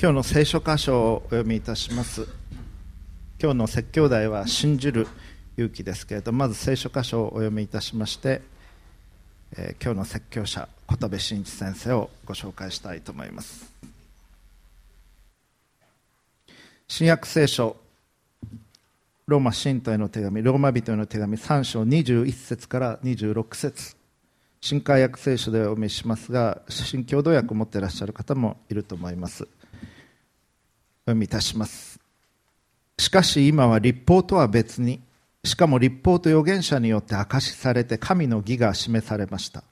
今日の聖書箇所をお読みいたします。今日の説教題は信じる勇気ですけれどまず聖書箇所をお読みいたしまして、えー、今日の説教者小田部真一先生をご紹介したいと思います。新約聖書ローマ信徒への手紙ローマ人への手紙3章21節から26節。新海訳聖書でお見せしますが新共同訳を持っていらっしゃる方もいると思います。読みいたします。しかし今は立法とは別にしかも立法と預言者によって証しされて神の義が示されました。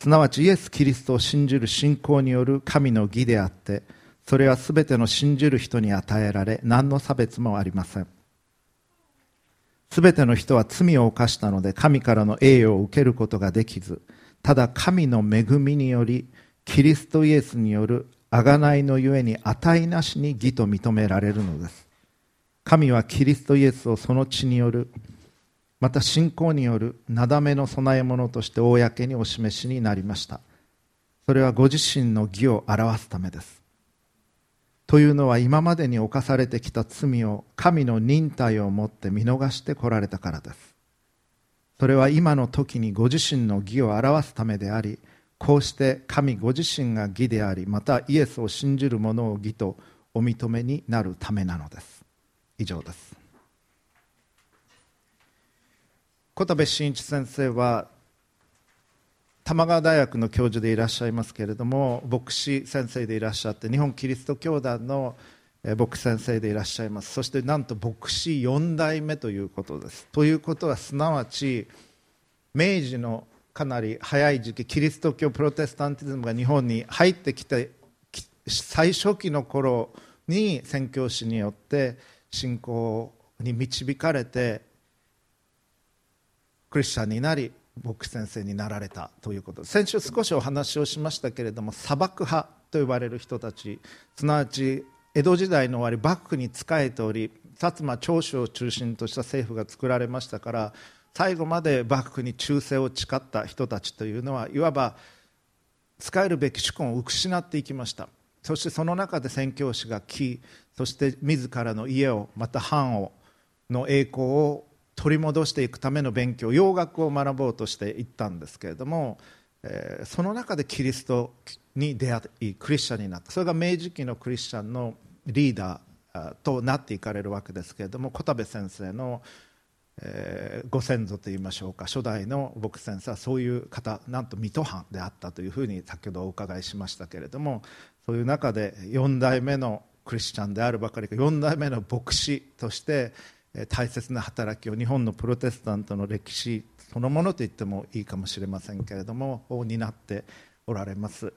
すなわちイエス・キリストを信じる信仰による神の義であってそれは全ての信じる人に与えられ何の差別もありません。すべての人は罪を犯したので神からの栄誉を受けることができず、ただ神の恵みにより、キリストイエスによる贖いのゆえに値なしに義と認められるのです。神はキリストイエスをその血による、また信仰によるなだめの供え物として公にお示しになりました。それはご自身の義を表すためです。というのは今までに犯されてきた罪を神の忍耐をもって見逃してこられたからですそれは今の時にご自身の義を表すためでありこうして神ご自身が義でありまたイエスを信じる者を義とお認めになるためなのです。以上です。小田部真一先生は玉川大学の教授でいらっしゃいますけれども牧師先生でいらっしゃって日本キリスト教団の牧師先生でいらっしゃいます。そしてなんと牧師4代目ということです。ということはすなわち明治のかなり早い時期キリスト教プロテスタンティズムが日本に入ってきて最初期の頃に宣教師によって信仰に導かれてクリスチャンになり牧師先生になられたということ。先週少しお話をしましたけれども砂漠派と呼ばれる人たち。すなわち江戸時代の終わり幕府に仕えており薩摩長州を中心とした政府が作られましたから最後まで幕府に忠誠を誓った人たちというのはいわば使えるべき主根を失っていきました。そしてその中で宣教師が来そして自らの家をまた藩をの栄光を取り戻していくための勉強洋楽を学ぼうとしていったんですけれども、えー、その中でキリストに出会いクリスチャンになった。それが明治期のクリスチャンのリーダーとなっていかれるわけですけれども小田部先生の、えー、ご先祖といいましょうか初代の僕先生はそういう方なんと水戸藩であったというふうに先ほどお伺いしましたけれどもそういう中で4代目のクリスチャンであるばかりか4代目の牧師として大切な働きを日本のプロテスタントの歴史そのものと言ってもいいかもしれませんけれどもを担っておられます、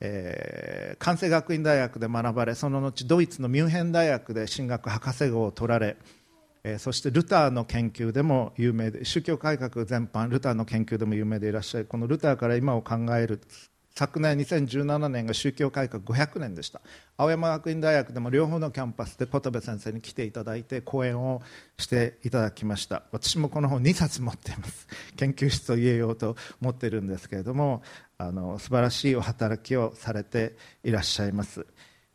えー、関西学院大学で学ばれその後ドイツのミュンヘン大学で神学博士号を取られ、そしてルターの研究でも有名で宗教改革全般ルターの研究でも有名でいらっしゃいこのルターから今を考える昨年2017年が宗教改革500年でした。青山学院大学でも両方のキャンパスで小田部先生に来ていただいて講演をしていただきました。私もこの本2冊持っています。研究室を言えようと思っているんですけれどもあの素晴らしいお働きをされていらっしゃいます、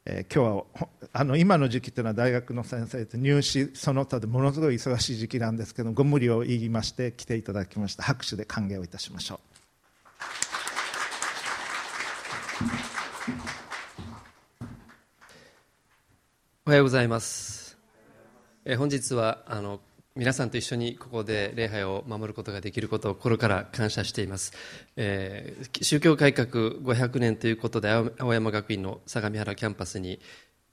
えー、今日はあの今の時期というのは大学の先生と入試その他でものすごい忙しい時期なんですけどご無理を言いまして来ていただきました拍手で歓迎をいたしましょうおはようございます。え本日はあの皆さんと一緒にここで礼拝を守ることができることを心から感謝しています。えー、宗教改革500年ということで青山学院の相模原キャンパスに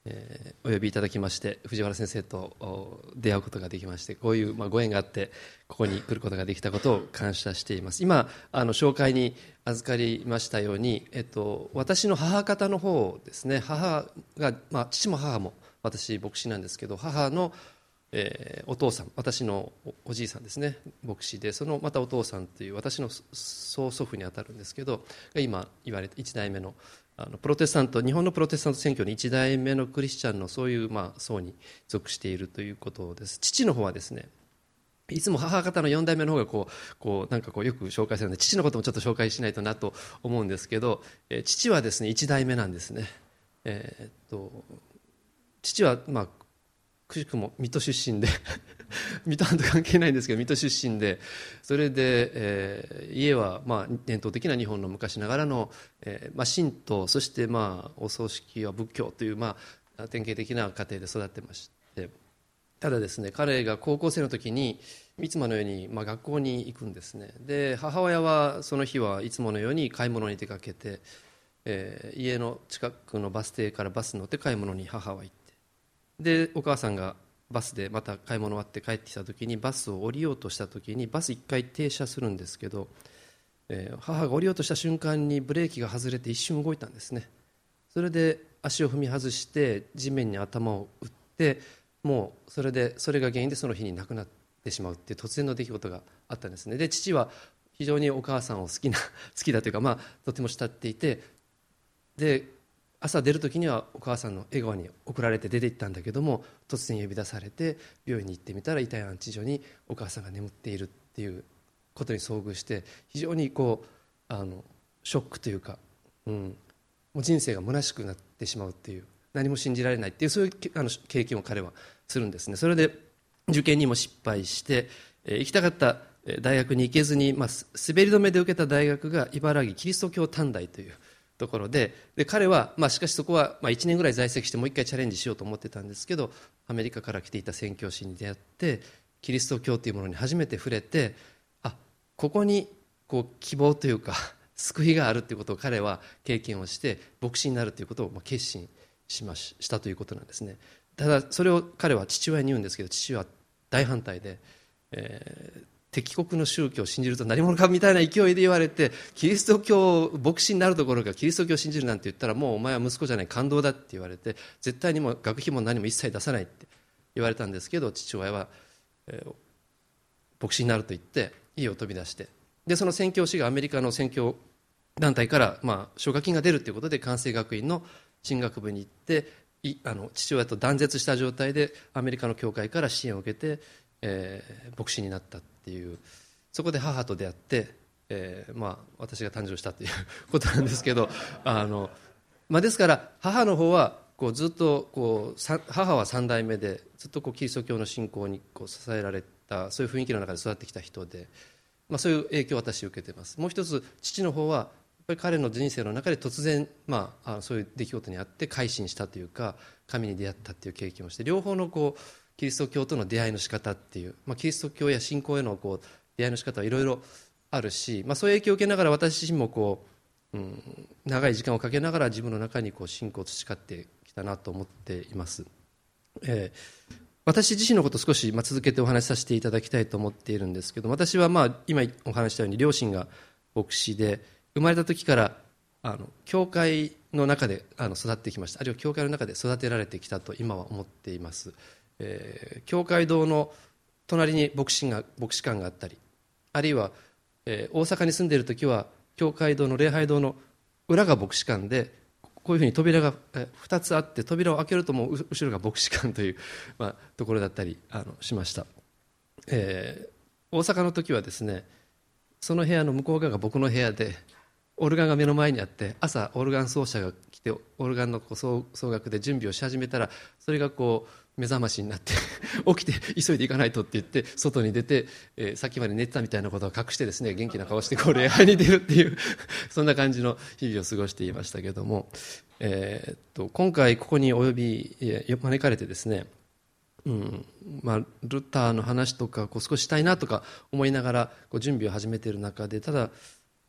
えー、お呼びいただきまして藤原先生と出会うことができましてこういう、まあ、ご縁があってここに来ることができたことを感謝しています今あの紹介に預かりましたように、えっと、私の母方の方ですね母が、まあ、父も母も私牧師なんですけど母の、えー、お父さん私のおじいさんですね。牧師でそのまたお父さんという私の曽祖父にあたるんですけど今言われて1代目のあのプロテスタント日本のプロテスタント選挙の1代目のクリスチャンのそういう、まあ、層に属しているということです。父の方はですねいつも母方の4代目の方がこうこうなんかこうよく紹介されるので父のこともちょっと紹介しないとなと思うんですけど、え父はですね1代目なんですね。えー、っと父は、まあ、くしくも水戸出身で 水戸と関係ないんですけど水戸出身でそれで、えー、家は、まあ、伝統的な日本の昔ながらの、えーまあ、神道そして、まあ、お葬式は仏教という、まあ、典型的な家庭で育ってましてただですね彼が高校生の時にいつものように、まあ、学校に行くんですね。で母親はその日はいつものように買い物に出かけて、えー、家の近くのバス停からバスに乗って買い物に母は行ってでお母さんがバスでまた買い物終わって帰ってきた時にバスを降りようとした時にバス1回停車するんですけど、えー、母が降りようとした瞬間にブレーキが外れて一瞬動いたんですね。それで足を踏み外して地面に頭を打ってもうそれでそれが原因でその日に亡くなってしまうっていう突然の出来事があったんですね。で父は非常にお母さんを好きな好きだというか、まあ、とても慕っていてで朝出る時にはお母さんの笑顔に送られて出て行ったんだけども突然呼び出されて病院に行ってみたら遺体安置所にお母さんが眠っているっていうことに遭遇して非常にこうあのショックというか、うん、もう人生が虚しくなってしまうっていう何も信じられないっていうそういうあの経験を彼はするんですね。それで受験にも失敗して、えー、行きたかった大学に行けずに、まあ、滑り止めで受けた大学が茨城キリスト教短大というところでで彼は、まあ、しかしそこは、まあ、1年ぐらい在籍してもう一回チャレンジしようと思ってたんですけどアメリカから来ていた宣教師に出会ってキリスト教というものに初めて触れてあここにこう希望というか 救いがあるということを彼は経験をして牧師になるということを決心しましたということなんですね。ただそれを彼は父親に言うんですけど父は大反対で、えー、敵国の宗教を信じると何者かみたいな勢いで言われてキリスト教牧師になるところがキリスト教を信じるなんて言ったらもうお前は息子じゃない感動だって言われて絶対にも学費も何も一切出さないって言われたんですけど父親は、えー、牧師になると言って家を飛び出して。でその宣教師がアメリカの宣教団体から、まあ、奨学金が出るということで関西学院の進学部に行っていあの父親と断絶した状態でアメリカの教会から支援を受けて、えー、牧師になったっていうそこで母と出会って、えーまあ、私が誕生したという ことなんですけどあの、まあ、ですから母の方はこうずっとこう母は3代目でずっとこうキリスト教の信仰にこう支えられたそういう雰囲気の中で育ってきた人で、まあ、そういう影響を私受けてます。もう一つ父の方はやっぱり彼の人生の中で突然、まあ、あそういう出来事にあって改心したというか神に出会ったっていう経験をして両方のこうキリスト教との出会いの仕方っていう、まあ、キリスト教や信仰へのこう出会いの仕方はいろいろあるし、まあ、そういう影響を受けながら私自身もこう、うん、長い時間をかけながら自分の中にこう信仰を培ってきたなと思っています、えー、私自身のことを少し続けてお話しさせていただきたいと思っているんですけど私はまあ今お話したように両親が牧師で生まれた時からあの教会の中であの育ってきました。あるいは教会の中で育てられてきたと今は思っています。えー、教会堂の隣に牧師が牧師館があったりあるいは、えー、大阪に住んでいる時は教会堂の礼拝堂の裏が牧師館でこういうふうに扉が2つあって扉を開けるともう後ろが牧師館という、まあ、ところだったりあのしました、えー、大阪の時はですねその部屋の向こう側が僕の部屋でオルガンが目の前にあって朝オルガン奏者が来てオルガンの奏楽で準備をし始めたらそれがこう目覚ましになって 起きて急いで行かないとって言って外に出て、えー、さっきまで寝てたみたいなことを隠してですね元気な顔してこう礼拝に出るっていう そんな感じの日々を過ごしていましたけども、えー、っと今回ここにお呼び招かれてですねうんまあ、ルターの話とかこう少ししたいなとか思いながらこう準備を始めている中でただ、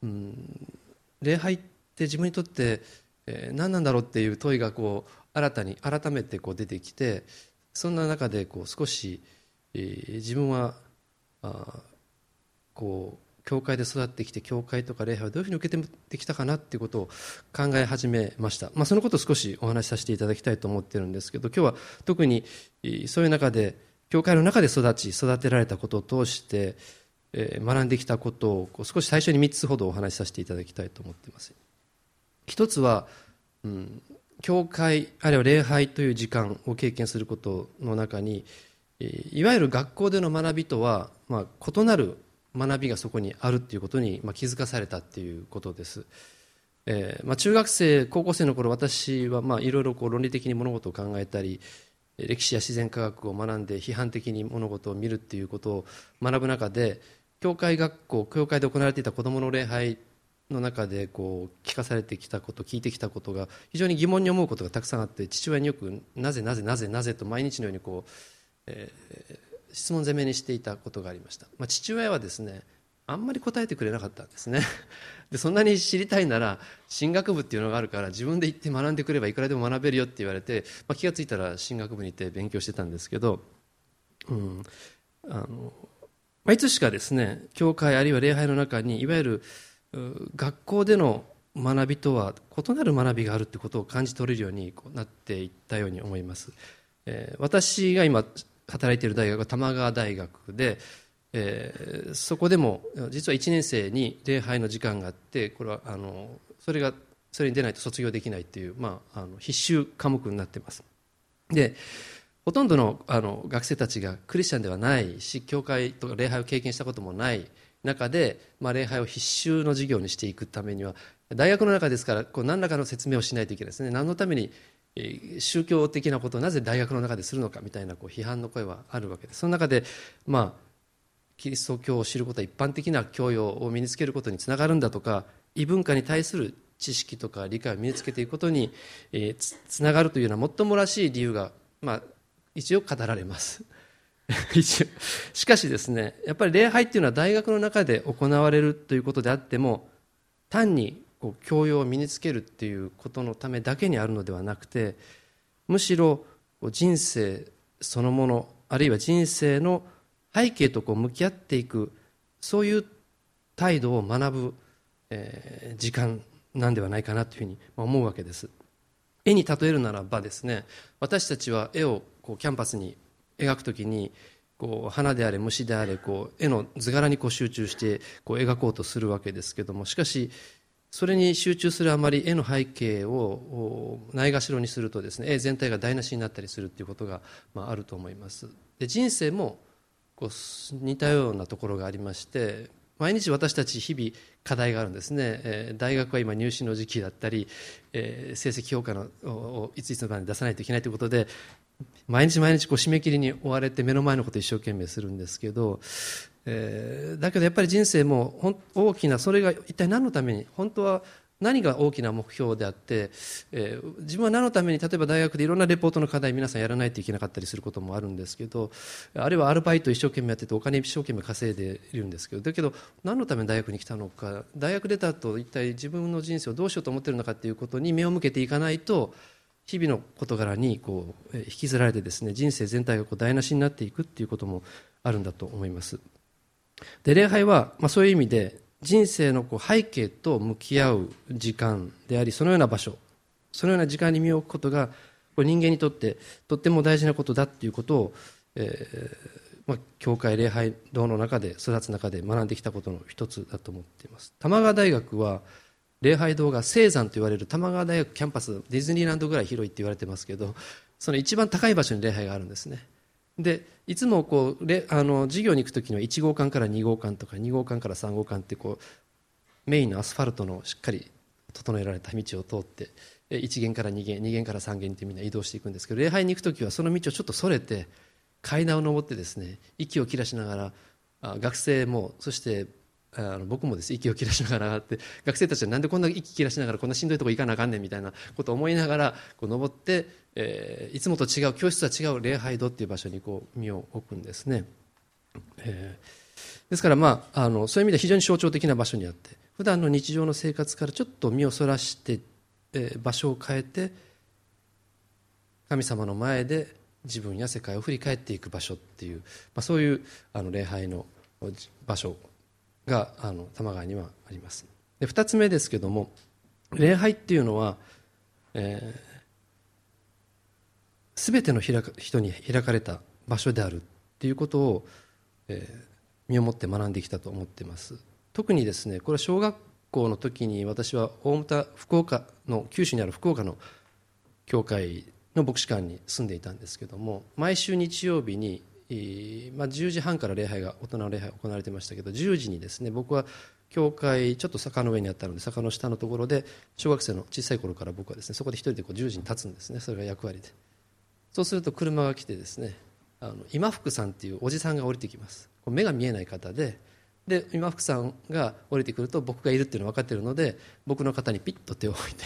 うん、礼拝って自分にとって、えー、何なんだろうっていう問いがこう新たに改めてこう出てきてそんな中でこう少し、えー、自分はあこう教会で育ってきて教会とか礼拝をどういうふうに受けてきたかなっていうことを考え始めました、まあ、そのことを少しお話しさせていただきたいと思ってるんですけど今日は特にそういう中で教会の中で育ち育てられたことを通して、学んできたことを少し最初に3つほどお話しさせていただきたいと思っています。一つは、うん、教会あるいは礼拝という時間を経験することの中にいわゆる学校での学びとは、まあ、異なる学びがそこにあるということに、まあ、気づかされたということです。えーまあ、中学生高校生の頃私はいろいろ論理的に物事を考えたり歴史や自然科学を学んで批判的に物事を見るっていうことを学ぶ中で教会学校教会で行われていた子どもの礼拝の中でこう聞かされてきたこと聞いてきたことが非常に疑問に思うことがたくさんあって父親によく「なぜなぜなぜなぜ」と毎日のようにこう、えー、質問攻めにしていたことがありました、まあ、父親はですねあんまり答えてくれなかったんですね。でそんなに知りたいなら進学部っていうのがあるから自分で行って学んでくればいくらでも学べるよって言われて、まあ、気が付いたら進学部に行って勉強してたんですけど、うん、あのまあ、いつしかですね教会あるいは礼拝の中にいわゆる学校での学びとは異なる学びがあるということを感じ取れるようになっていったように思います、えー、私が今働いている大学は玉川大学で、えー、そこでも実は1年生に礼拝の時間があってこれはあのそれがそれに出ないと卒業できないっていう、まあ、あの必修科目になってます。でほとんどのあの学生たちがクリスチャンではないし教会とか礼拝を経験したこともない中で、まあ、礼拝を必修の授業にしていくためには大学の中ですからこう何らかの説明をしないといけないですね。何のために宗教的なことをなぜ大学の中でするのかみたいなこう批判の声はあるわけです。その中で、まあ、キリスト教を知ることは一般的な教養を身につけることにつながるんだとか異文化に対する知識とか理解を身につけていくことに、つつながるというようなもっともらしい理由が、まあ、一応語られます。しかしですねやっぱり礼拝っていうのは大学の中で行われるということであっても単にこう教養を身につけるっていうことのためだけにあるのではなくてむしろ人生そのものあるいは人生の背景とこう向き合っていくそういう態度を学ぶ、えー、時間なんではないかなというふうに思うわけです。絵に例えるならばですね私たちは絵をこうキャンパスに描くときにこう花であれ虫であれこう絵の図柄にこう集中してこう描こうとするわけですけどもしかしそれに集中するあまり絵の背景をないがしろにするとですね絵全体が台無しになったりするということが、まあ、あると思います。で人生もこう似たようなところがありまして毎日私たち日々課題があるんですね、えー、大学は今入試の時期だったり、えー、成績評価のをいついつの場に出さないといけないということで毎日毎日こう締め切りに追われて目の前のことを一生懸命するんですけど、えー、だけどやっぱり人生もほん大きなそれが一体何のために本当は何が大きな目標であって、えー、自分は何のために例えば大学でいろんなレポートの課題皆さんやらないといけなかったりすることもあるんですけどあるいはアルバイト一生懸命やっててお金一生懸命稼いでいるんですけどだけど何のために大学に来たのか大学出た後一体自分の人生をどうしようと思ってるのかということに目を向けていかないと日々の事柄にこう引きずられてですね人生全体がこう台無しになっていくっていうこともあるんだと思います。で礼拝は、まあ、そういう意味で人生のこう背景と向き合う時間でありそのような場所そのような時間に身を置くことがこれ人間にとってとっても大事なことだということを、えーまあ、教会礼拝堂の中で育つ中で学んできたことの一つだと思っています。玉川大学は礼拝堂が聖山と言われる玉川大学キャンパスディズニーランドぐらい広いって言われてますけどその一番高い場所に礼拝があるんですね。でいつもこうれあの授業に行く時には1号館から2号館とか2号館から3号館ってこうメインのアスファルトのしっかり整えられた道を通って1弦から2弦2弦から3弦ってみんな移動していくんですけど礼拝に行く時はその道をちょっとそれて階段を上ってですね息を切らしながら学生もそしてあの僕もです息を切らしながらって学生たちはなんでこんな息切らしながらこんなしんどいとこ行かなあかんねんみたいなことを思いながらこう登って、えー、いつもと違う教室とは違う礼拝堂っていう場所にこう身を置くんですね、えー、ですからまああのそういう意味で非常に象徴的な場所にあって普段の日常の生活からちょっと身をそらして、えー、場所を変えて神様の前で自分や世界を振り返っていく場所っていう、まあ、そういうあの礼拝の場所があの多摩川にはあります。で2つ目ですけども礼拝っていうのは、えー、全ての人に開かれた場所であるっていうことを、えー、身をもって学んできたと思ってます。特にですねこれは小学校の時に私は大牟田福岡の九州にある福岡の教会の牧師館に住んでいたんですけども毎週日曜日にまあ、10時半から礼拝が大人の礼拝が行われていましたけど10時にですね僕は教会ちょっと坂の上にあったので坂の下のところで小学生の小さい頃から僕はですねそこで一人でこう十字に立つんですねそれが役割で。そうすると車が来てですねあの今福さんっていうおじさんが降りてきます。目が見えない方でで今福さんが降りてくると僕がいるっていうの分かってるので僕の肩にピッと手を置いて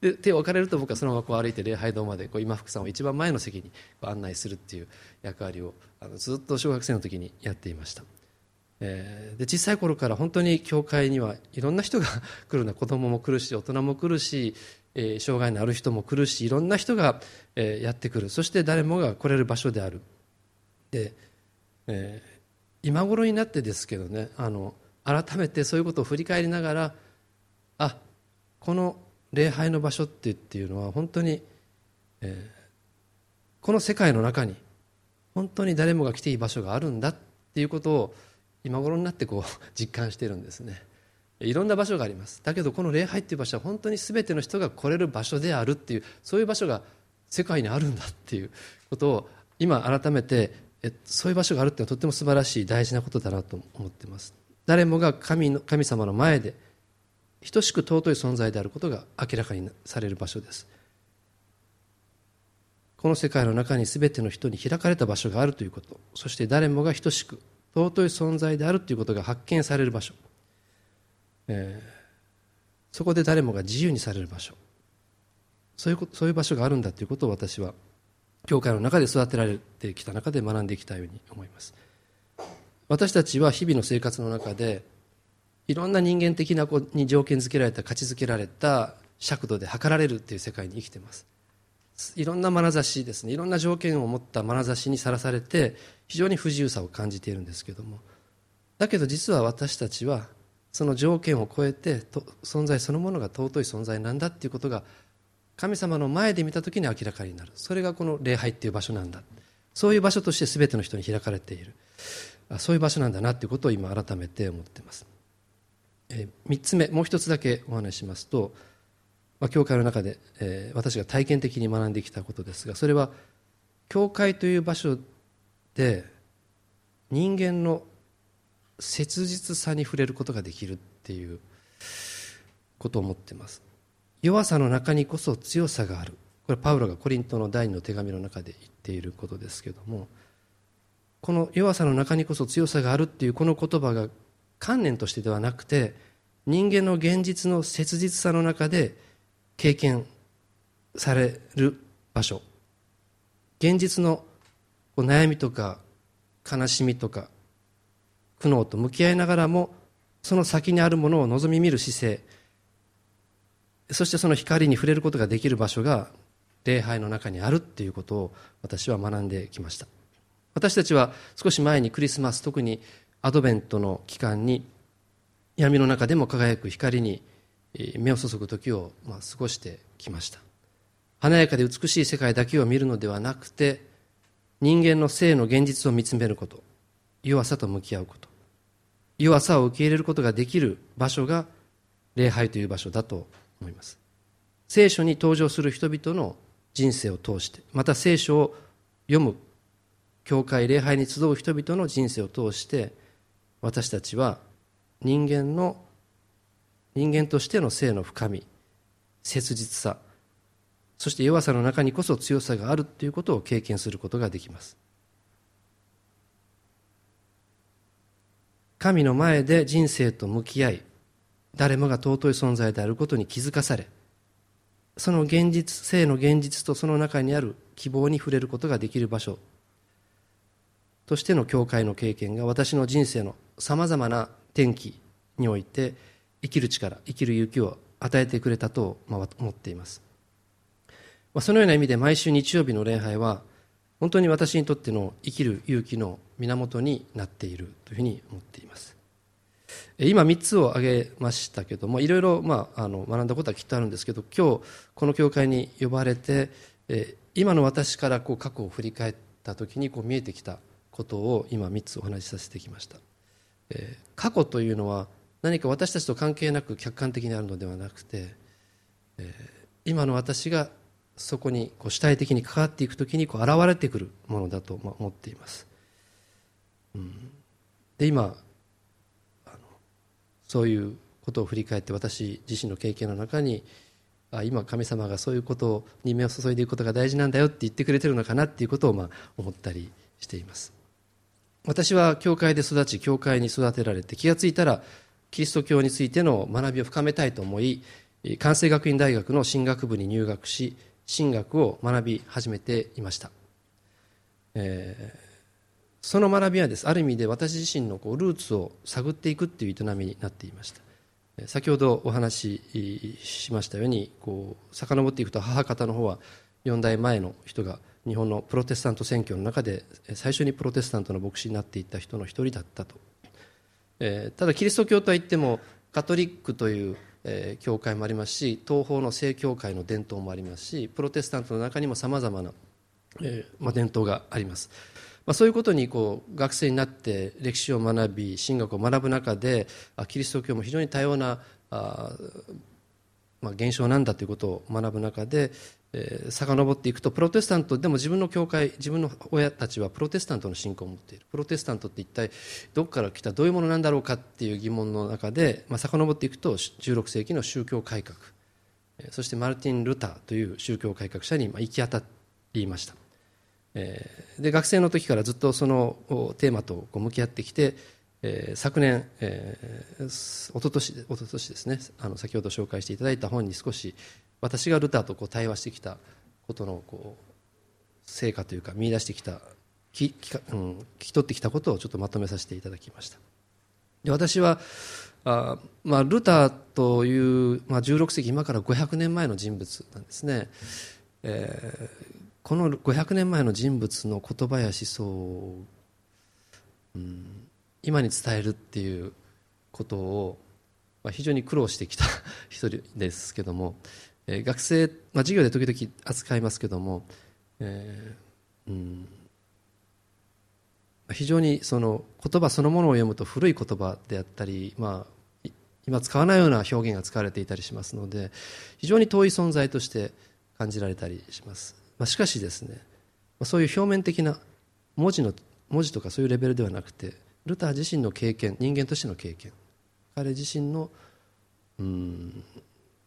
で手を置かれると僕はそのままこう歩いて礼拝堂までこう今福さんを一番前の席に案内するっていう役割をあのずっと小学生の時にやっていましたえー、で小さい頃から本当に教会にはいろんな人が来るな子供も来るし大人も来るし、えー、障害のある人も来るしいろんな人が、えー、やってくるそして誰もが来れる場所であるで、えー、今頃になってですけどねあの改めてそういうことを振り返りながらあこの礼拝の場所っていうのは本当に、えー、この世界の中に本当に誰もが来ていい場所があるんだっていうことを今頃になってこう 実感してるんですね。いろんな場所があります。だけどこの礼拝っていう場所は本当に全ての人が来れる場所であるっていうそういう場所が世界にあるんだっていうことを今改めてそういう場所があるっていうのはとっても素晴らしい大事なことだなと思ってます。誰もが神の神様の前で等しく尊い存在であることが明らかにされる場所です。この世界の中に全ての人に開かれた場所があるということ。そして誰もが等しく尊い存在であるということが発見される場所、えー、そこで誰もが自由にされる場所。そういうそういう場所があるんだということを私は教会の中で育てられてきた中で学んできたように思います。私たちは日々の生活の中でいろんな人間的な子に条件付けられた価値付けられた尺度で測られるっていう世界に生きてます。いろんな眼差しですね。いろんな条件を持った眼差しにさらされて非常に不自由さを感じているんですけども。だけど実は私たちはその条件を超えて存在そのものが尊い存在なんだっていうことが神様の前で見た時に明らかになる。それがこの礼拝っていう場所なんだ。そういう場所として全ての人に開かれている。そういう場所なんだなっていうことを今改めて思っています、え3つ目もう一つだけお話ししますと、まあ、教会の中で、えー、私が体験的に学んできたことですがそれは教会という場所で人間の切実さに触れることができるっていうことを思っています。弱さの中にこそ強さがある。これパウロがコリントの第二の手紙の中で言っていることですけどもこの弱さの中にこそ強さがあるっていうこの言葉が観念としてではなくて人間の現実の切実さの中で経験される場所。現実の悩みとか悲しみとか苦悩と向き合いながらもその先にあるものを望み見る姿勢。そしてその光に触れることができる場所が礼拝の中にあるっていうことを私は学んできました。私たちは少し前にクリスマス特にアドベントの期間に闇の中でも輝く光に目を注ぐ時をまあ過ごしてきました。華やかで美しい世界だけを見るのではなくて人間の性の現実を見つめること弱さと向き合うこと弱さを受け入れることができる場所が礼拝という場所だと思います。聖書に登場する人々の人生を通してまた聖書を読む教会礼拝に集う人々の人生を通して私たちは人間の人間としての性の深み切実さそして弱さの中にこそ強さがあるということを経験することができます。神の前で人生と向き合い誰もが尊い存在であることに気づかされその現実性の現実とその中にある希望に触れることができる場所としての教会の経験が私の人生のさまざまな転機において生きる力生きる勇気を与えてくれたと思っています。まあ、そのような意味で毎週日曜日の礼拝は本当に私にとっての生きる勇気の源になっているというふうに思っています。今3つを挙げましたけどもいろいろ、まあ、あの学んだことはきっとあるんですけど今日この教会に呼ばれて今の私からこう過去を振り返った時にこう見えてきたことを今3つお話しさせてきました。過去というのは何か私たちと関係なく客観的にあるのではなくて今の私がそこにこう主体的に関わっていくときにこう現れてくるものだと思っています、うん、で今あのそういうことを振り返って私自身の経験の中にあ今神様がそういうことに目を注いでいくことが大事なんだよって言ってくれてるのかなっていうことをまあ思ったりしています。私は教会で育ち教会に育てられて気がついたらキリスト教についての学びを深めたいと思い関西学院大学の進学部に入学し神学を学び始めていました、えー、その学びはですある意味で私自身のこうルーツを探っていくっていう営みになっていました。先ほどお話ししましたようにこう遡っていくと母方の方は4代前の人が日本のプロテスタント選挙の中で最初にプロテスタントの牧師になっていった人の一人だったと、えー、ただキリスト教とはいってもカトリックという、えー、教会もありますし東方の正教会の伝統もありますしプロテスタントの中にもさまざまな、えま、伝統があります。まあ、そういうことにこう学生になって歴史を学び神学を学ぶ中でキリスト教も非常に多様なあ、まあ、現象なんだということを学ぶ中で、えー、遡っていくとプロテスタントでも自分の教会自分の親たちはプロテスタントの信仰を持っている。プロテスタントって一体どこから来たどういうものなんだろうかっていう疑問の中で、まあ、遡っていくと16世紀の宗教改革。そしてマルティン・ルターという宗教改革者に行き当たりました。で学生の時からずっとそのテーマと向き合ってきて、昨年、えー、おととしおととしですねあの先ほど紹介していただいた本に少し私がルターとこう対話してきたことのこう成果というか見出してきたきき,、うん、聞き取ってきたことをちょっとまとめさせていただきました。で私はあ、まあ、ルターという、まあ、16世紀今から500年前の人物なんですね、えー、この500年前の人物の言葉や思想を、うん、今に伝えるっていうことを、まあ、非常に苦労してきた 一人ですけども、え、学生、まあ、授業で時々扱いますけども、えーうん、非常にその言葉そのものを読むと古い言葉であったり、まあ、今使わないような表現が使われていたりしますので非常に遠い存在として感じられたりします。まあ、しかしですねそういう表面的な文字の文字とかそういうレベルではなくてルター自身の経験人間としての経験彼自身のうん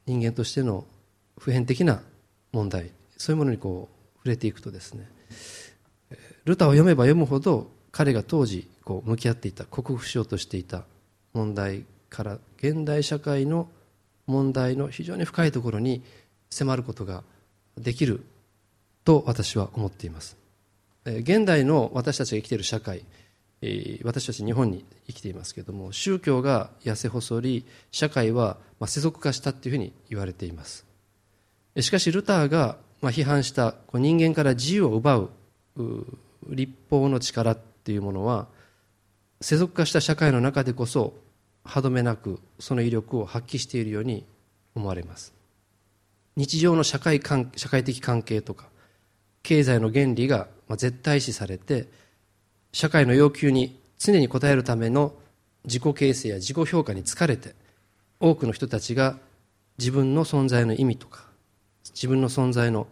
人間としての普遍的な問題そういうものにこう触れていくとですねルターを読めば読むほど彼が当時こう向き合っていた克服しようとしていた問題から現代社会の問題の非常に深いところに迫ることができると私は思っています。現代の私たちが生きている社会私たち日本に生きていますけれども宗教が痩せ細り社会は世俗化したというふうに言われています。しかしルターが批判した人間から自由を奪う立法の力っていうものは世俗化した社会の中でこそ歯止めなくその威力を発揮しているように思われます。日常の社会社会的関係とか経済の原理が絶対視されて社会の要求に常に応えるための自己形成や自己評価に疲れて多くの人たちが自分の存在の意味とか自分の存在の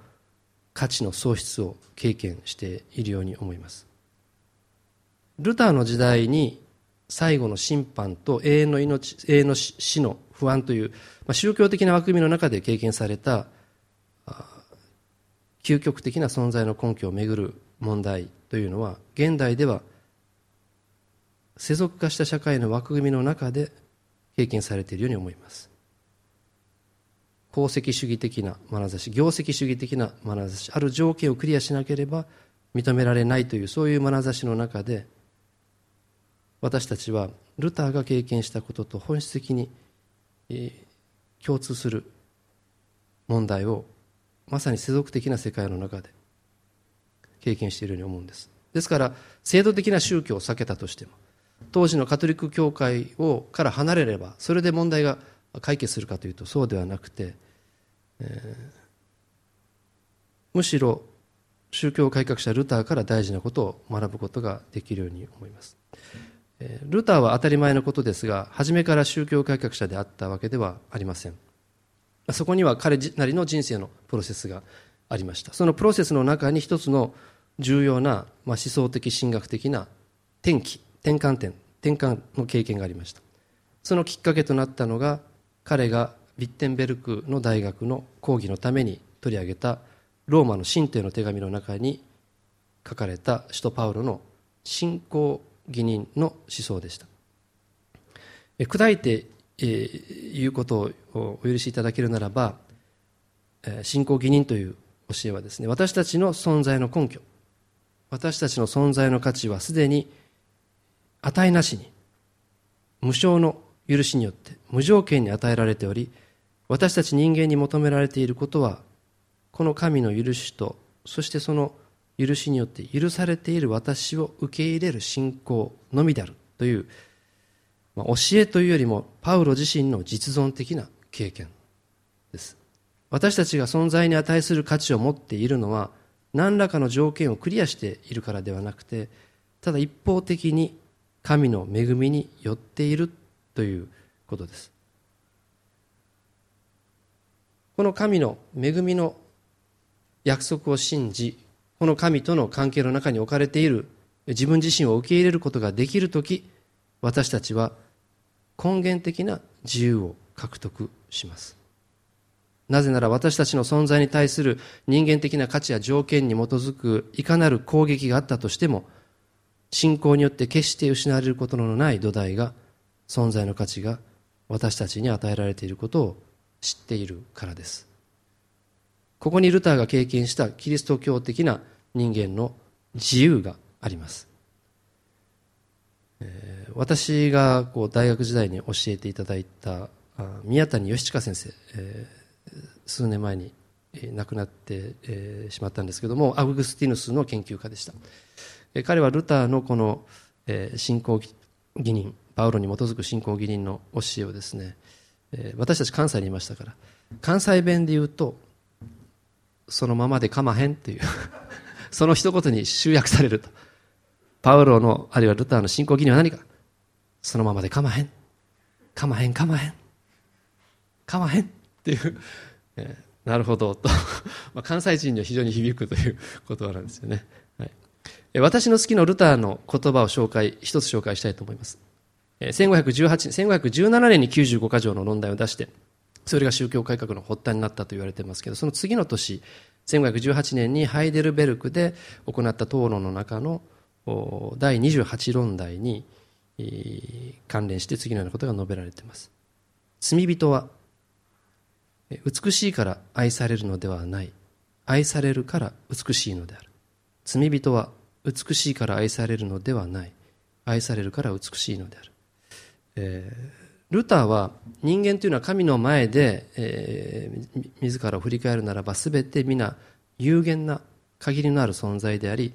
価値の喪失を経験しているように思います。ルターの時代に最後の審判と永遠の命永遠の死の不安という、まあ、宗教的な枠組みの中で経験された究極的な存在の根拠をめぐる問題というのは現代では世俗化した社会の枠組みの中で経験されているように思います。功績主義的な眼差し業績主義的な眼差しある条件をクリアしなければ認められないというそういう眼差しの中で私たちはルターが経験したことと本質的に共通する問題をまさに世俗的な世界の中で経験しているように思うんです。ですから制度的な宗教を避けたとしても当時のカトリック教会をから離れればそれで問題が解決するかというとそうではなくて、えー、むしろ宗教改革者ルターから大事なことを学ぶことができるように思います、えー、ルターは当たり前のことですが初めから宗教改革者であったわけではありません。そこには彼なりの人生のプロセスがありました。そのプロセスの中に一つの重要な、まあ、思想的神学的な転機転換点転換の経験がありました。そのきっかけとなったのが彼がビッテンベルクの大学の講義のために取り上げたローマの神帝の手紙の中に書かれた使徒パウロの信仰義人の思想でした。砕いて言うことをお許しいただけるならば信仰義人という教えはですね私たちの存在の根拠私たちの存在の価値はすでに値なしに無償の許しによって無条件に与えられており私たち人間に求められていることはこの神の許しとそしてその許しによって許されている私を受け入れる信仰のみであるという、まあ、教えというよりもパウロ自身の実存的な経験です。私たちが存在に値する価値を持っているのは何らかの条件をクリアしているからではなくてただ一方的に神の恵みによっているということですこの神の恵みの約束を信じこの神との関係の中に置かれている自分自身を受け入れることができるとき、私たちは根源的な自由を獲得します。なぜなら私たちの存在に対する人間的な価値や条件に基づくいかなる攻撃があったとしても、信仰によって決して失われることのない土台が、存在の価値が私たちに与えられていることを知っているからです。ここにルターが経験したキリスト教的な人間の自由があります。えー、私がこう大学時代に教えていただいた宮谷義親先生、えー、数年前に亡くなって、えー、しまったんですけどもアウグスティヌスの研究家でした、えー、彼はルターのこの、えー、信仰義人パウロに基づく信仰義人の教えをですね、え、私たち関西にいましたから関西弁で言うとそのままでかまへんっていう その一言に集約されると。パウロの、あるいはルターの信仰義には何かそのままでかまへん。かまへん、かまへん。かまへんっていう、えー、なるほど、と まあ、関西人には非常に響くという言葉なんですよね。はい、私の好きなルターの言葉を紹介、一つ紹介したいと思います。1518 1517年に95箇条の論題を出して、それが宗教改革の発端になったと言われていますけど、その次の年、1518年にハイデルベルクで行った討論の中の第28論題に関連して次のようなことが述べられています。罪人は美しいから愛されるのではない。愛されるから美しいのである。罪人は美しいから愛されるのではない。愛されるから美しいのである。えールターは人間というのは神の前で、えー、自らを振り返るならば全て皆有限な限りのある存在であり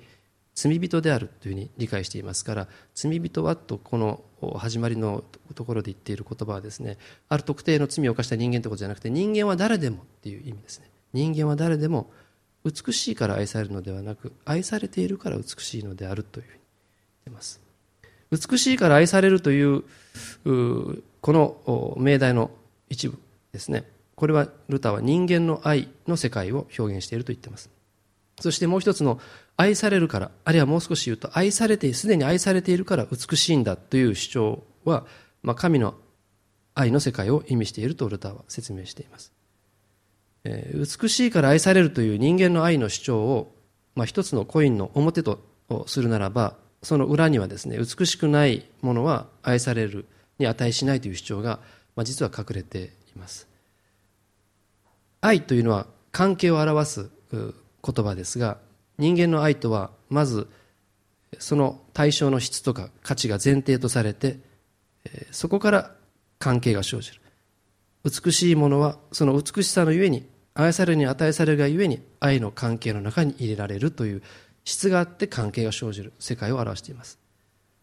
罪人であるというふうに理解していますから罪人はとこの始まりのところで言っている言葉はですねある特定の罪を犯した人間ということじゃなくて人間は誰でもっていう意味ですね。人間は誰でも美しいから愛されるのではなく愛されているから美しいのであるというふうに言ってます。美しいから愛されるというこの命題の一部ですね。これはルターは人間の愛の世界を表現していると言っています。そしてもう一つの愛されるからあるいはもう少し言うと愛されてすでに愛されているから美しいんだという主張は、まあ、神の愛の世界を意味しているとルターは説明しています、えー、美しいから愛されるという人間の愛の主張を、まあ、一つのコインの表とするならばその裏にはですね美しくないものは愛されるに値しないという主張が、まあ、実は隠れています。愛というのは関係を表す言葉ですが人間の愛とはまずその対象の質とか価値が前提とされてそこから関係が生じる。美しいものはその美しさのゆえに愛されるに値されるがゆえに愛の関係の中に入れられるという質があって関係が生じる世界を表しています。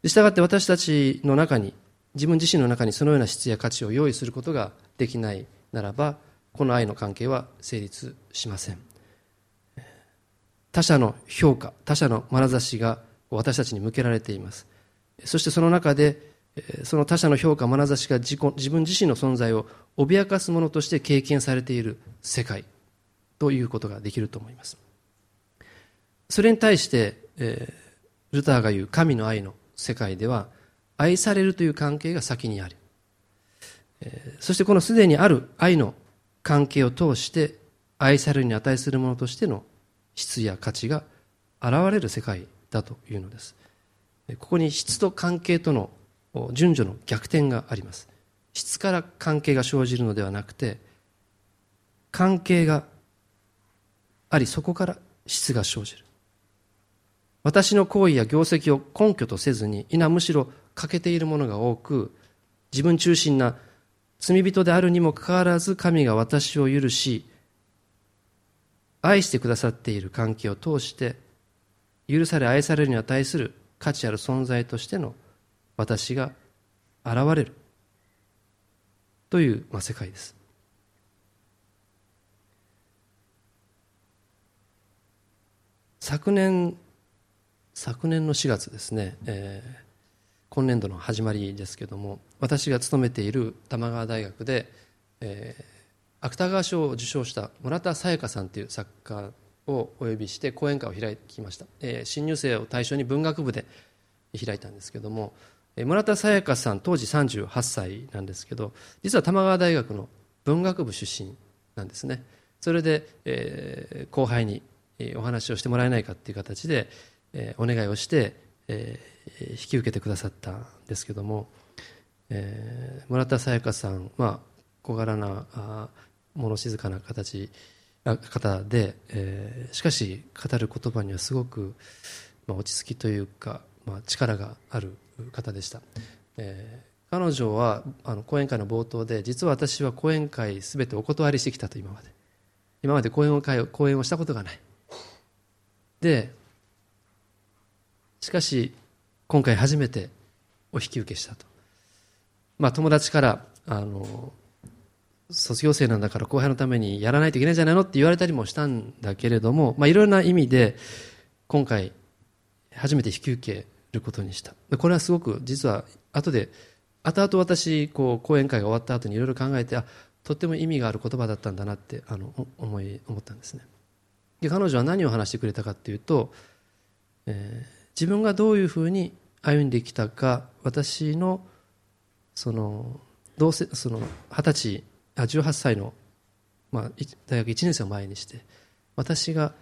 したがって私たちの中に自分自身の中にそのような質や価値を用意することができないならばこの愛の関係は成立しません。他者の評価他者の眼差しが私たちに向けられています。そしてその中でその他者の評価眼差しが自自分自身の存在を脅かすものとして経験されている世界ということができると思います。それに対して、えー、ルターが言う神の愛の世界では愛されるという関係が先にあるそしてこのすでにある愛の関係を通して愛されるに値するものとしての質や価値が現れる世界だというのです。ここに質と関係との順序の逆転があります。質から関係が生じるのではなくて関係がありそこから質が生じる。私の行為や業績を根拠とせずに皆むしろ欠けているものが多く自分中心な罪人であるにもかかわらず神が私を許し愛してくださっている関係を通して許され愛されるに値する価値ある存在としての私が現れる。という、まあ、世界です。昨年昨年の4月ですね、えー、今年度の始まりですけども私が勤めている玉川大学で、えー、芥川賞を受賞した村田沙耶香さんという作家をお呼びして講演会を開きました、えー、新入生を対象に文学部で開いたんですけども、えー、村田沙耶香さん当時38歳なんですけど実は玉川大学の文学部出身なんですね。それで、えー、後輩にお話をしてもらえないかっていう形で、え、お願いをして、え、引き受けてくださったんですけども、え、村田沙耶香さん、まあ、小柄な物静かな形方で、え、しかし語る言葉にはすごく、まあ、落ち着きというか、まあ、力がある方でした、えー、彼女はあの講演会の冒頭で実は私は講演会すべてお断りしてきたと今まで。今まで講演会講演をしたことがない。でしかし今回初めてお引き受けしたと、まあ、友達からあの卒業生なんだから後輩のためにやらないといけないんじゃないの？って言われたりもしたんだけれども、まあ、いろいろな意味で今回初めて引き受けることにした。これはすごく実は後で後々私こう講演会が終わった後にいろいろ考えてあとっても意味がある言葉だったんだなってあの思い思ったんですね。で彼女は何を話してくれたかっていうと、えー、自分がどういうふうに歩んできたか私のそのどうせその二十歳あ18歳の、まあ、大学1年生を前にして私が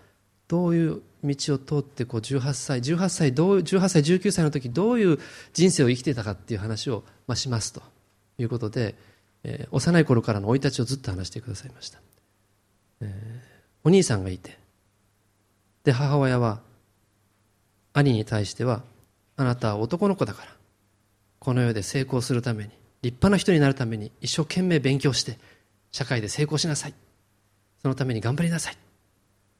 どういう道を通ってこう18歳18歳どう18歳19歳の時どういう人生を生きてたかっていう話を、まあ、しますと。いうことで、えー、幼い頃からの生い立ちをずっと話してくださいました、えー、お兄さんがいてで母親は兄に対してはあなたは男の子だからこの世で成功するために立派な人になるために一生懸命勉強して社会で成功しなさい。そのために頑張りなさい。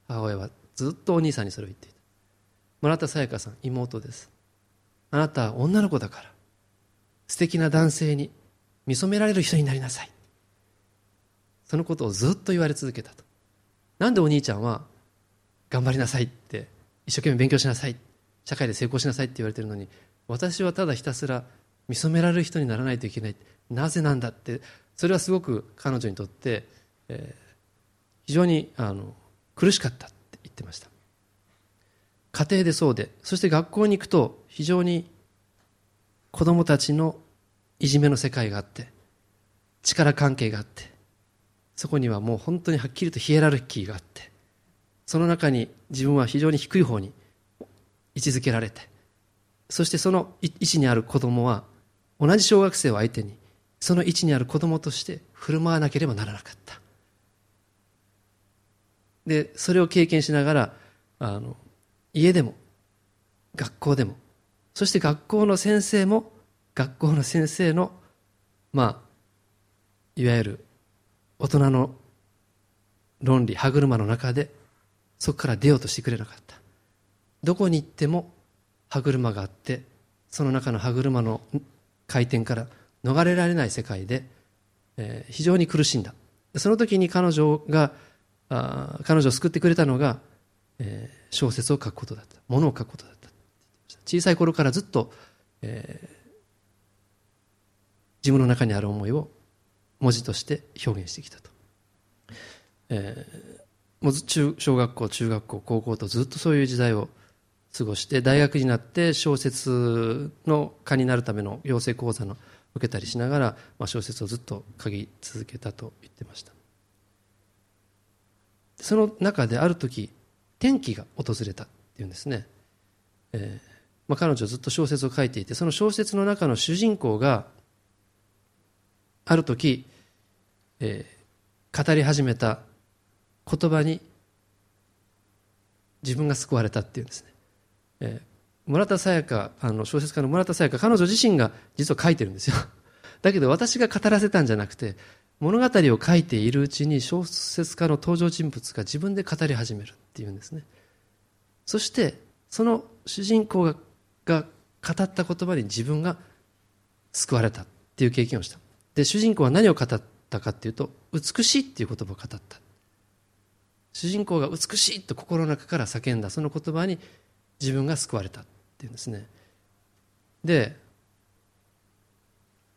母親はずっとお兄さんにそれを言っていた。村田沙耶香さん妹です。あなたは女の子だから素敵な男性に見初められる人になりなさい。そのことをずっと言われ続けたと。なんでお兄ちゃんは頑張りなさいって一生懸命勉強しなさい社会で成功しなさいって言われてるのに私はただひたすら見初められる人にならないといけない。なぜなんだってそれはすごく彼女にとって、えー、非常にあの苦しかったって言ってました。家庭でそうでそして学校に行くと非常に子供たちのいじめの世界があって力関係があってそこにはもう本当にはっきりとヒエラルキーがあってその中に自分は非常に低い方に位置づけられて。そしてその位置にある子供は同じ小学生を相手にその位置にある子供として振る舞わなければならなかった。でそれを経験しながらあの家でも学校でもそして学校の先生も学校の先生のまあいわゆる大人の論理歯車の中でそこから出ようとしてくれなかった。どこに行っても歯車があってその中の歯車の回転から逃れられない世界で、えー、非常に苦しんだ。その時に彼女があ彼女を救ってくれたのが、えー、小説を書くことだった。ものを書くことだった。小さい頃からずっと、えー、自分の中にある思いを文字として表現してきたと、えー、もう中小学校中学校高校とずっとそういう時代を過ごして大学になって小説の家になるための養成講座の受けたりしながら、まあ、小説をずっと書き続けたと言ってました。その中である時転機が訪れたっていうんですね、えーまあ、彼女ずっと小説を書いていてその小説の中の主人公がある時、えー、語り始めた言葉に自分が救われたっていうんですね、えー、村田沙耶香あの小説家の村田沙耶香彼女自身が実は書いてるんですよ。だけど私が語らせたんじゃなくて物語を書いているうちに小説家の登場人物が自分で語り始めるっていうんですね。そしてその主人公がが語った言葉に自分が救われたっていう経験をした。で主人公は何を語ったかっていうと美しいっていう言葉を語った。主人公が美しいと心の中から叫んだその言葉に自分が救われたっていうんですね。で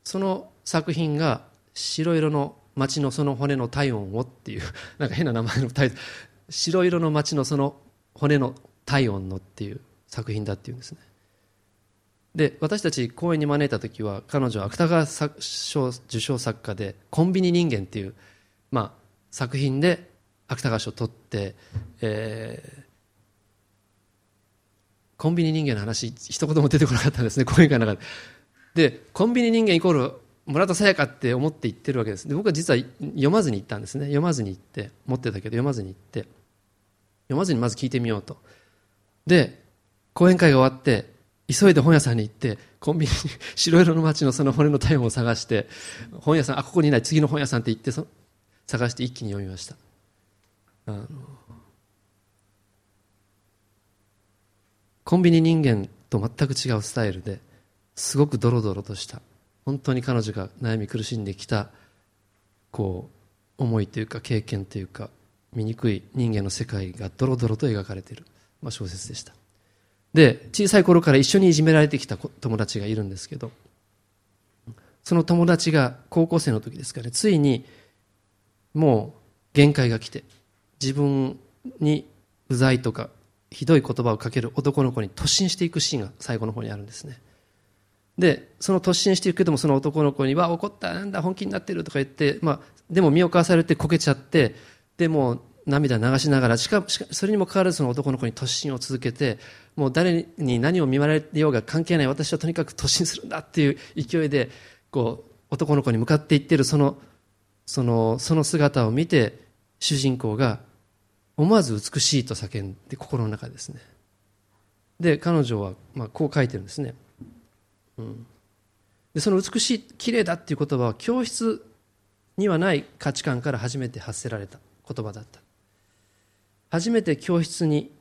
その作品が白色の街のその骨の体温をっていう なんか変な名前のタイ白色の街のその骨の体温のっていう作品だっていうんですね。で私たち公演に招いた時は彼女は芥川賞受賞作家で「コンビニ人間」っていう、まあ、作品で芥川賞を取って、えー、コンビニ人間の話一言も出てこなかったんですね。講演会の中で。でコンビニ人間イコール村田沙耶香って思って言ってるわけです。で僕は実は読まずに行ったんですね。読まずに行って持ってたけど読まずに行って。読まずにまず聞いてみようと。で講演会が終わって急いで本屋さんに行ってコンビニに白色の街のその骨の体温を探して本屋さんあここにいない次の本屋さんって言って探して一気に読みました。あのコンビニ人間と全く違うスタイルですごくドロドロとした本当に彼女が悩み苦しんできたこう思いというか経験というか醜い人間の世界がドロドロと描かれている、まあ、小説でした。で小さい頃から一緒にいじめられてきた友達がいるんですけどその友達が高校生の時ですかねついにもう限界が来て自分にうざいとかひどい言葉をかける男の子に突進していくシーンが最後の方にあるんですね。でその突進していくけどもその男の子に「わ怒ったなんだ本気になってる」とか言って、まあ、でも身をかわされてこけちゃってでも涙流しながらしかしかそれにもかかわらずその男の子に突進を続けてもう誰に何を見られようが関係ない私はとにかく突進するんだっていう勢いでこう男の子に向かっていってるそのそのその姿を見て主人公が思わず美しいと叫んで心の中ですね。で彼女はまあこう書いてるんですね、うん、でその美しい綺麗だっていう言葉は教室にはない価値観から初めて発せられた言葉だった。初めて教室に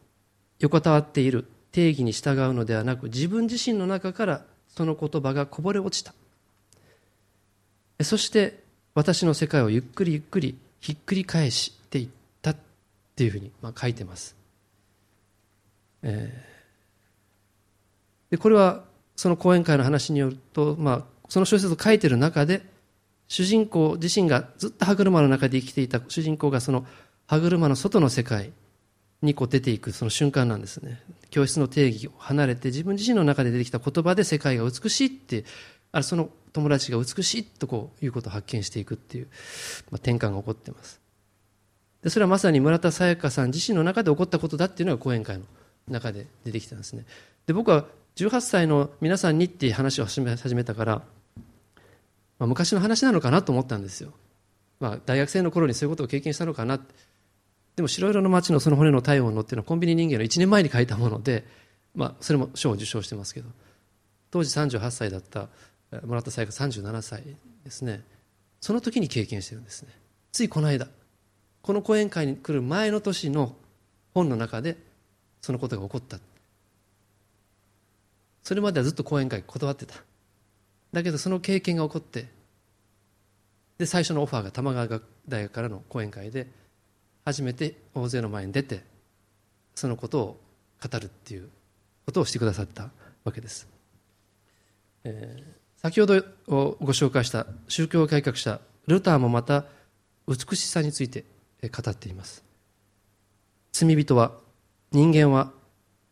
横たわっている定義に従うのではなく自分自身の中からその言葉がこぼれ落ちた。そして私の世界をゆっくりゆっくりひっくり返しっていうふうにまあ書いてます、えー、でこれはその講演会の話によると、まあ、その小説を書いてる中で主人公自身がずっと歯車の中で生きていた主人公がその歯車の外の世界にこう出ていくその瞬間なんですね。教室の定義を離れて自分自身の中で出てきた言葉で世界が美しいってあその友達が美しいとこういうことを発見していくっていう、まあ、転換が起こってます。でそれはまさに村田沙耶香さん自身の中で起こったことだっていうのが講演会の中で出てきたんですね。で僕は18歳の皆さんにっていう話を始めたから、まあ、昔の話なのかなと思ったんですよ、まあ、大学生の頃にそういうことを経験したのかな。でも白色の街のその骨の体温のっていうのはコンビニ人間の1年前に書いたもので、まあ、それも賞を受賞してますけど。当時38歳だった村田沙耶香37歳ですね。その時に経験してるんですね。ついこの間この講演会に来る前の年の本の中でそのことが起こった。それまではずっと講演会断ってた。だけどその経験が起こってで最初のオファーが玉川大学からの講演会で初めて大勢の前に出てそのことを語るっていうことをしてくださったわけです、えー、先ほどご紹介した宗教改革者ルターもまた美しさについて語っています。罪人は人間は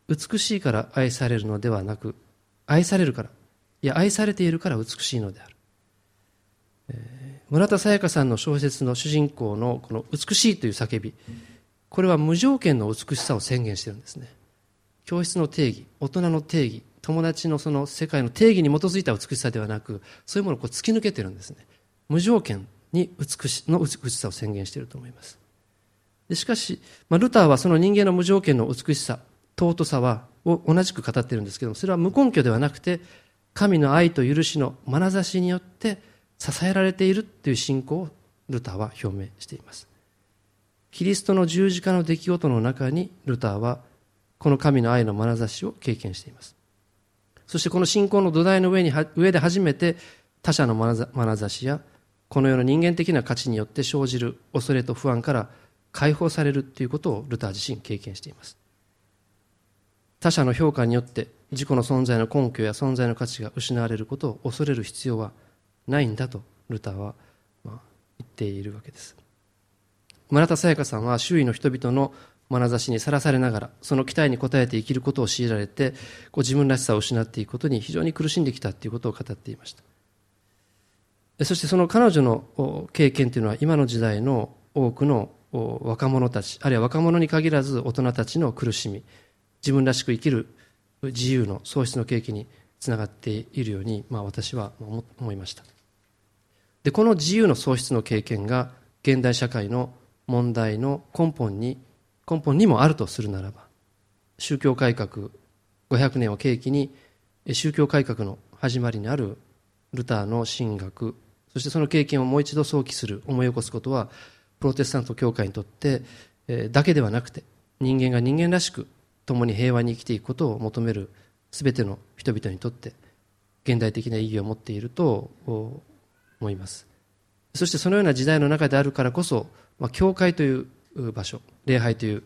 美しいから愛されるのではなく愛されるからいや愛されているから美しいのである。村田沙耶香さんの小説の主人公のこの美しいという叫びこれは無条件の美しさを宣言してるんですね。教室の定義大人の定義友達のその世界の定義に基づいた美しさではなくそういうものをこう突き抜けてるんですね。無条件に美しの美しさを宣言していると思います。しかし、まあ、ルターはその人間の無条件の美しさ尊さはを同じく語ってるんですけどもそれは無根拠ではなくて神の愛と許しの眼差しによって支えられているという信仰をルターは表明しています。キリストの十字架の出来事の中にルターはこの神の愛の眼差しを経験しています。そしてこの信仰の土台の上に上で初めて他者の眼差しやこの世の人間的な価値によって生じる恐れと不安から解放されるということをルター自身経験しています。他者の評価によって自己の存在の根拠や存在の価値が失われることを恐れる必要はないんだとルターは言っているわけです。村田沙耶香さんは周囲の人々の眼差しにさらされながらその期待に応えて生きることを強いられてこう自分らしさを失っていくことに非常に苦しんできたということを語っていました。そしてその彼女の経験というのは今の時代の多くの若者たちあるいは若者に限らず大人たちの苦しみ自分らしく生きる自由の喪失の契機につながっているように、まあ、私は思いました。でこの自由の喪失の経験が現代社会の問題の根本に根本にもあるとするならば宗教改革500年を契機に宗教改革の始まりにあるルターの神学そしてその経験をもう一度想起する思い起こすことはプロテスタント教会にとってだけではなくて人間が人間らしく共に平和に生きていくことを求める全ての人々にとって現代的な意義を持っていると思います。そしてそのような時代の中であるからこそ、まあ、教会という場所礼拝という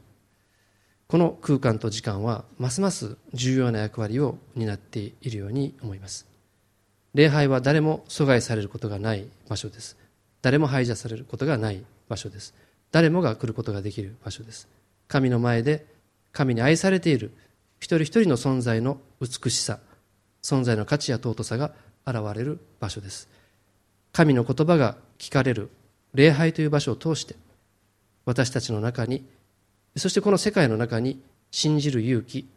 この空間と時間はますます重要な役割を担っているように思います。礼拝は誰も阻害されることがない場所です。誰も排除されることがない場所です。誰もが来ることができる場所です。神の前で神に愛されている一人一人の存在の美しさ存在の価値や尊さが現れる場所です。神の言葉が聞かれる礼拝という場所を通して私たちの中にそしてこの世界の中に信じる勇気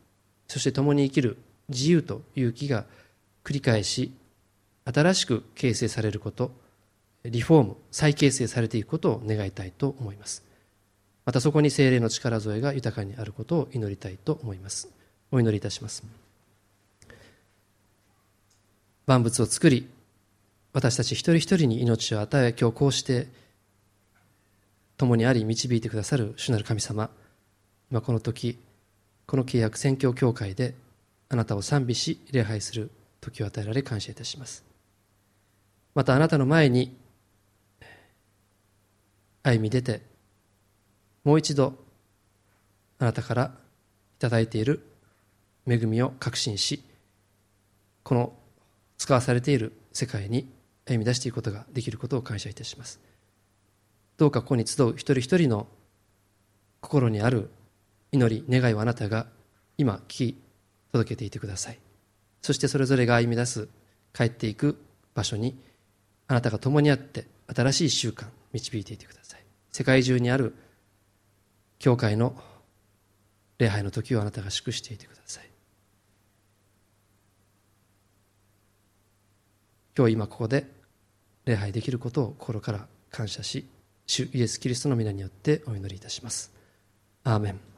そして共に生きる自由と勇気が繰り返し新しく形成されることリフォーム再形成されていくことを願いたいと思います。またそこに精霊の力添えが豊かにあることを祈りたいと思います。お祈りいたします。万物を作り私たち一人一人に命を与え今日こうして共にあり導いてくださる主なる神様。今この時この契約宣教協会であなたを賛美し礼拝する時を与えられ感謝いたします。またあなたの前に歩み出てもう一度あなたからいただいている恵みを確信しこの使わされている世界に歩み出していくことができることを感謝いたします。どうかここに集う一人一人の心にある祈り願いをあなたが今聞き届けていてください。そしてそれぞれが歩み出す帰っていく場所にあなたが共にあって新しい習慣導いていてください。世界中にある教会の礼拝の時をあなたが祝していてください。今日今ここで礼拝できることを心から感謝し主イエス・キリストの皆によってお祈りいたします。アーメン。